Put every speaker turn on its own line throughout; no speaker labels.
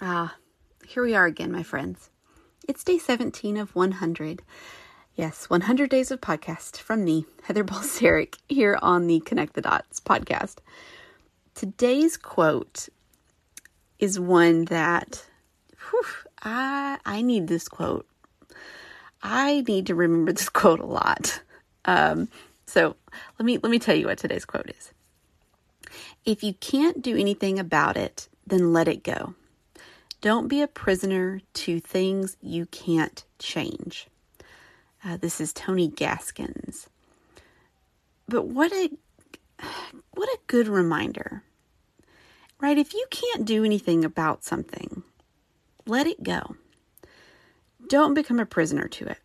Ah, here we are again, my friends. It's day 17 of 100. Yes, 100 days of podcast from me, Heather Balseric, here on the Connect the Dots podcast. Today's quote is one that whew, I I need this quote. I need to remember this quote a lot. Um, so let me let me tell you what today's quote is. If you can't do anything about it, then let it go. Don't be a prisoner to things you can't change. Uh, this is Tony Gaskins. But what a what a good reminder. Right? If you can't do anything about something, let it go. Don't become a prisoner to it.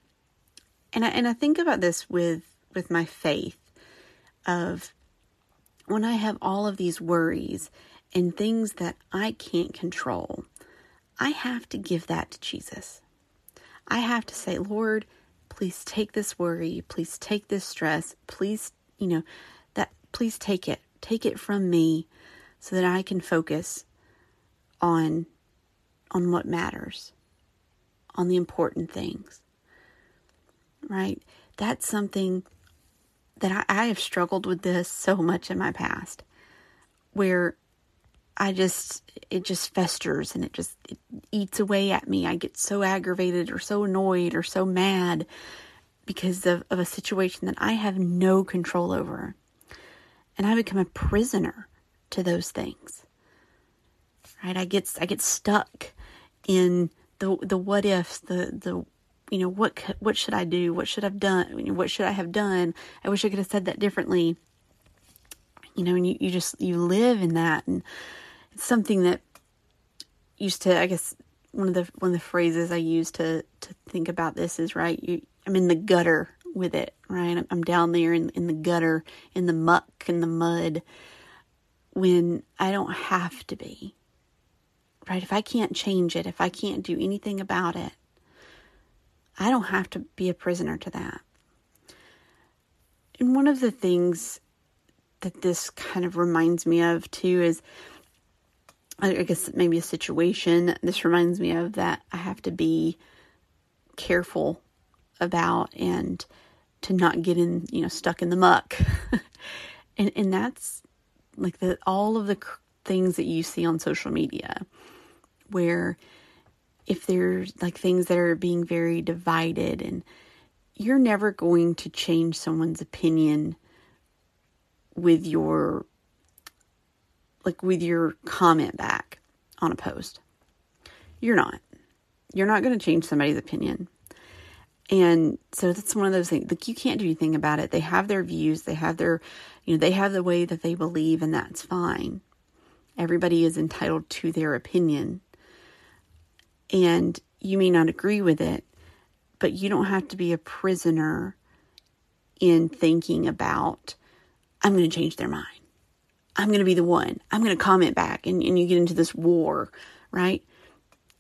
And I, and I think about this with with my faith of when I have all of these worries and things that I can't control, I have to give that to Jesus. I have to say, Lord, please take this worry, please take this stress, please, you know, that please take it. Take it from me so that I can focus on on what matters, on the important things. Right? That's something that I, I have struggled with this so much in my past where I just it just festers and it just it eats away at me. I get so aggravated or so annoyed or so mad because of, of a situation that I have no control over. And I become a prisoner to those things. Right? I get I get stuck in the the what ifs, the the you know what what should I do? What should I've done? What should I have done? I wish I could have said that differently. You know, and you, you just you live in that, and it's something that used to. I guess one of the one of the phrases I use to to think about this is right. You, I'm in the gutter with it, right? I'm, down there in in the gutter, in the muck, in the mud, when I don't have to be. Right? If I can't change it, if I can't do anything about it, I don't have to be a prisoner to that. And one of the things that this kind of reminds me of too is I guess maybe a situation this reminds me of that I have to be careful about and to not get in, you know, stuck in the muck. and and that's like the all of the things that you see on social media where if there's like things that are being very divided and you're never going to change someone's opinion with your like with your comment back on a post. You're not. You're not going to change somebody's opinion. And so that's one of those things. Like you can't do anything about it. They have their views. They have their, you know, they have the way that they believe, and that's fine. Everybody is entitled to their opinion and you may not agree with it, but you don't have to be a prisoner in thinking about, I'm going to change their mind. I'm going to be the one. I'm going to comment back and, and you get into this war, right?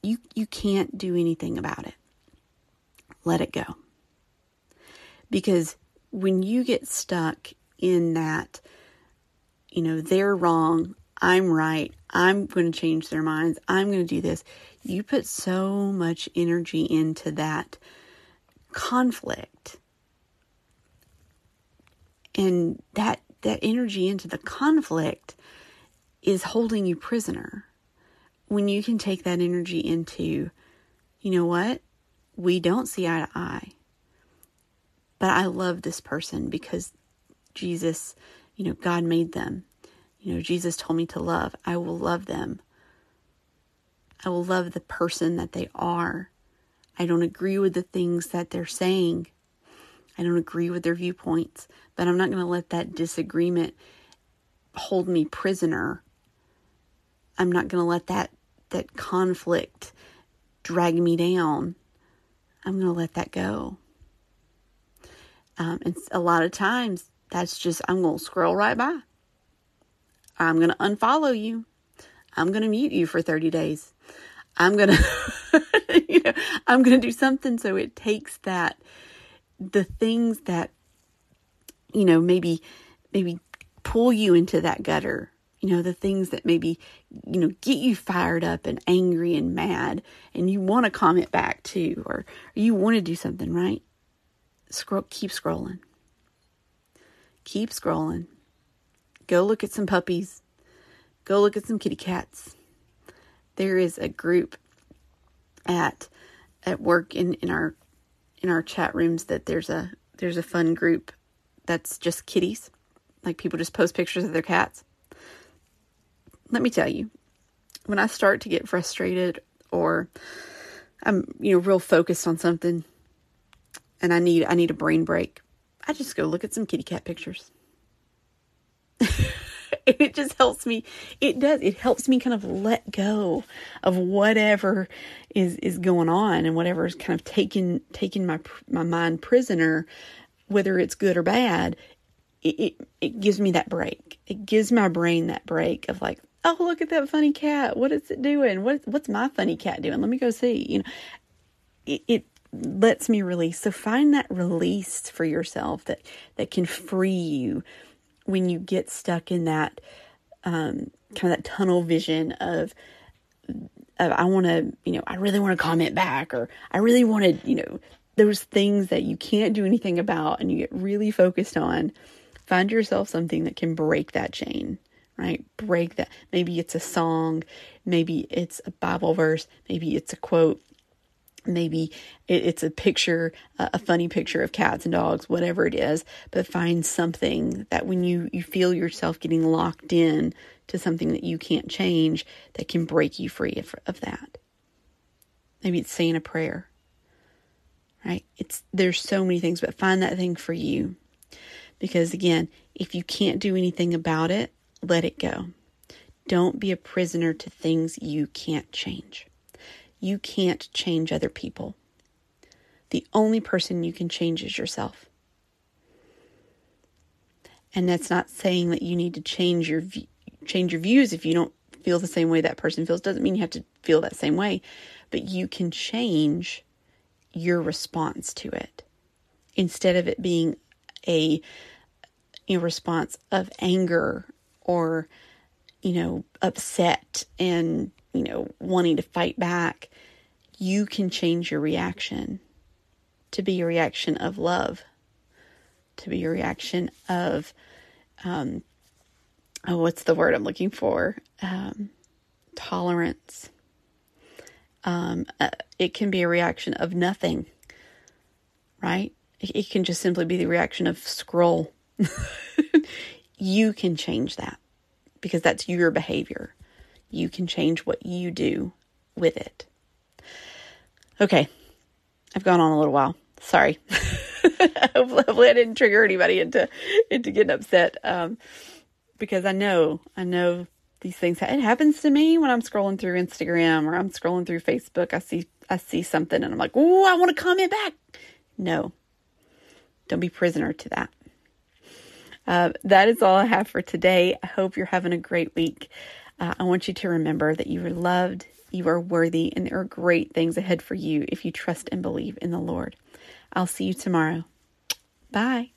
You you can't do anything about it. Let it go. Because when you get stuck in that, you know, they're wrong, I'm right, I'm going to change their minds, I'm going to do this, you put so much energy into that conflict and that that energy into the conflict is holding you prisoner. When you can take that energy into you know what? We don't see eye to eye. But i love this person because jesus you know god made them. You know jesus told me to love. I will love them. I will love the person that they are. I don't agree with the things that they're saying. I don't agree with their viewpoints, but I'm not going to let that disagreement hold me prisoner. I'm not going to let that that conflict drag me down. I'm going to let that go. Um, and a lot of times, that's just, I'm going to scroll right by. I'm going to unfollow you. I'm going to mute you for 30 days. I'm going to, you know, I'm going to do something. So it takes that, the things that, you know, maybe, maybe pull you into that gutter, you know, the things that maybe you know, get you fired up and angry and mad and you want to comment back too or, or you want to do something, right? Scroll keep scrolling. Keep scrolling. Go look at some puppies. Go look at some kitty cats. There is a group at at work in, in our in our chat rooms that there's a there's a fun group that's just kitties. Like people just post pictures of their cats. Let me tell you, when I start to get frustrated or I'm, you know, real focused on something and I need I need a brain break, I just go look at some kitty cat pictures. it just helps me it does it helps me kind of let go of whatever is is going on and whatever is kind of taking taking my my mind prisoner whether it's good or bad it, it it gives me that break. It gives my brain that break of like oh look at that funny cat. What is it doing? What what's my funny cat doing? Let me go see you know. It, it lets me release. So find that release for yourself that that can free you when you get stuck in that um, kind of that tunnel vision of, of I want to, you know, I really want to comment back, or I really want to, you know, those things that you can't do anything about, and you get really focused on. Find yourself something that can break that chain, right? Break that. Maybe it's a song, maybe it's a Bible verse, maybe it's a quote, maybe it's a picture a funny picture of cats and dogs whatever it is but find something that when you you feel yourself getting locked in to something that you can't change that can break you free of, of that. Maybe it's saying a prayer right? It's there's so many things but find that thing for you. Because again if you can't do anything about it let it go. Don't be a prisoner to things you can't change you can't change other people. The only person you can change is yourself. And that's not saying that you need to change your change your views if you don't feel the same way that person feels. Doesn't mean you have to feel that same way, but you can change your response to it instead of it being a, a response of anger or you know upset and you know, wanting to fight back, you can change your reaction to be a reaction of love, to be a reaction of, um, oh, what's the word I'm looking for? Um, tolerance. Um, uh, it can be a reaction of nothing, right? It, it can just simply be the reaction of scroll. you can change that because that's your behavior you can change what you do with it. Okay, I've gone on a little while. Sorry. hopefully, I didn't trigger anybody into into getting upset. Um, because I know, I know these things. It happens to me when I'm scrolling through Instagram or I'm scrolling through Facebook. I see, I see something, and I'm like, "Oh, I want to comment back." No, don't be prisoner to that. Uh, that is all I have for today. I hope you're having a great week. Uh, I want you to remember that you are loved, you are worthy, and there are great things ahead for you if you trust and believe in the Lord. I'll see you tomorrow. Bye.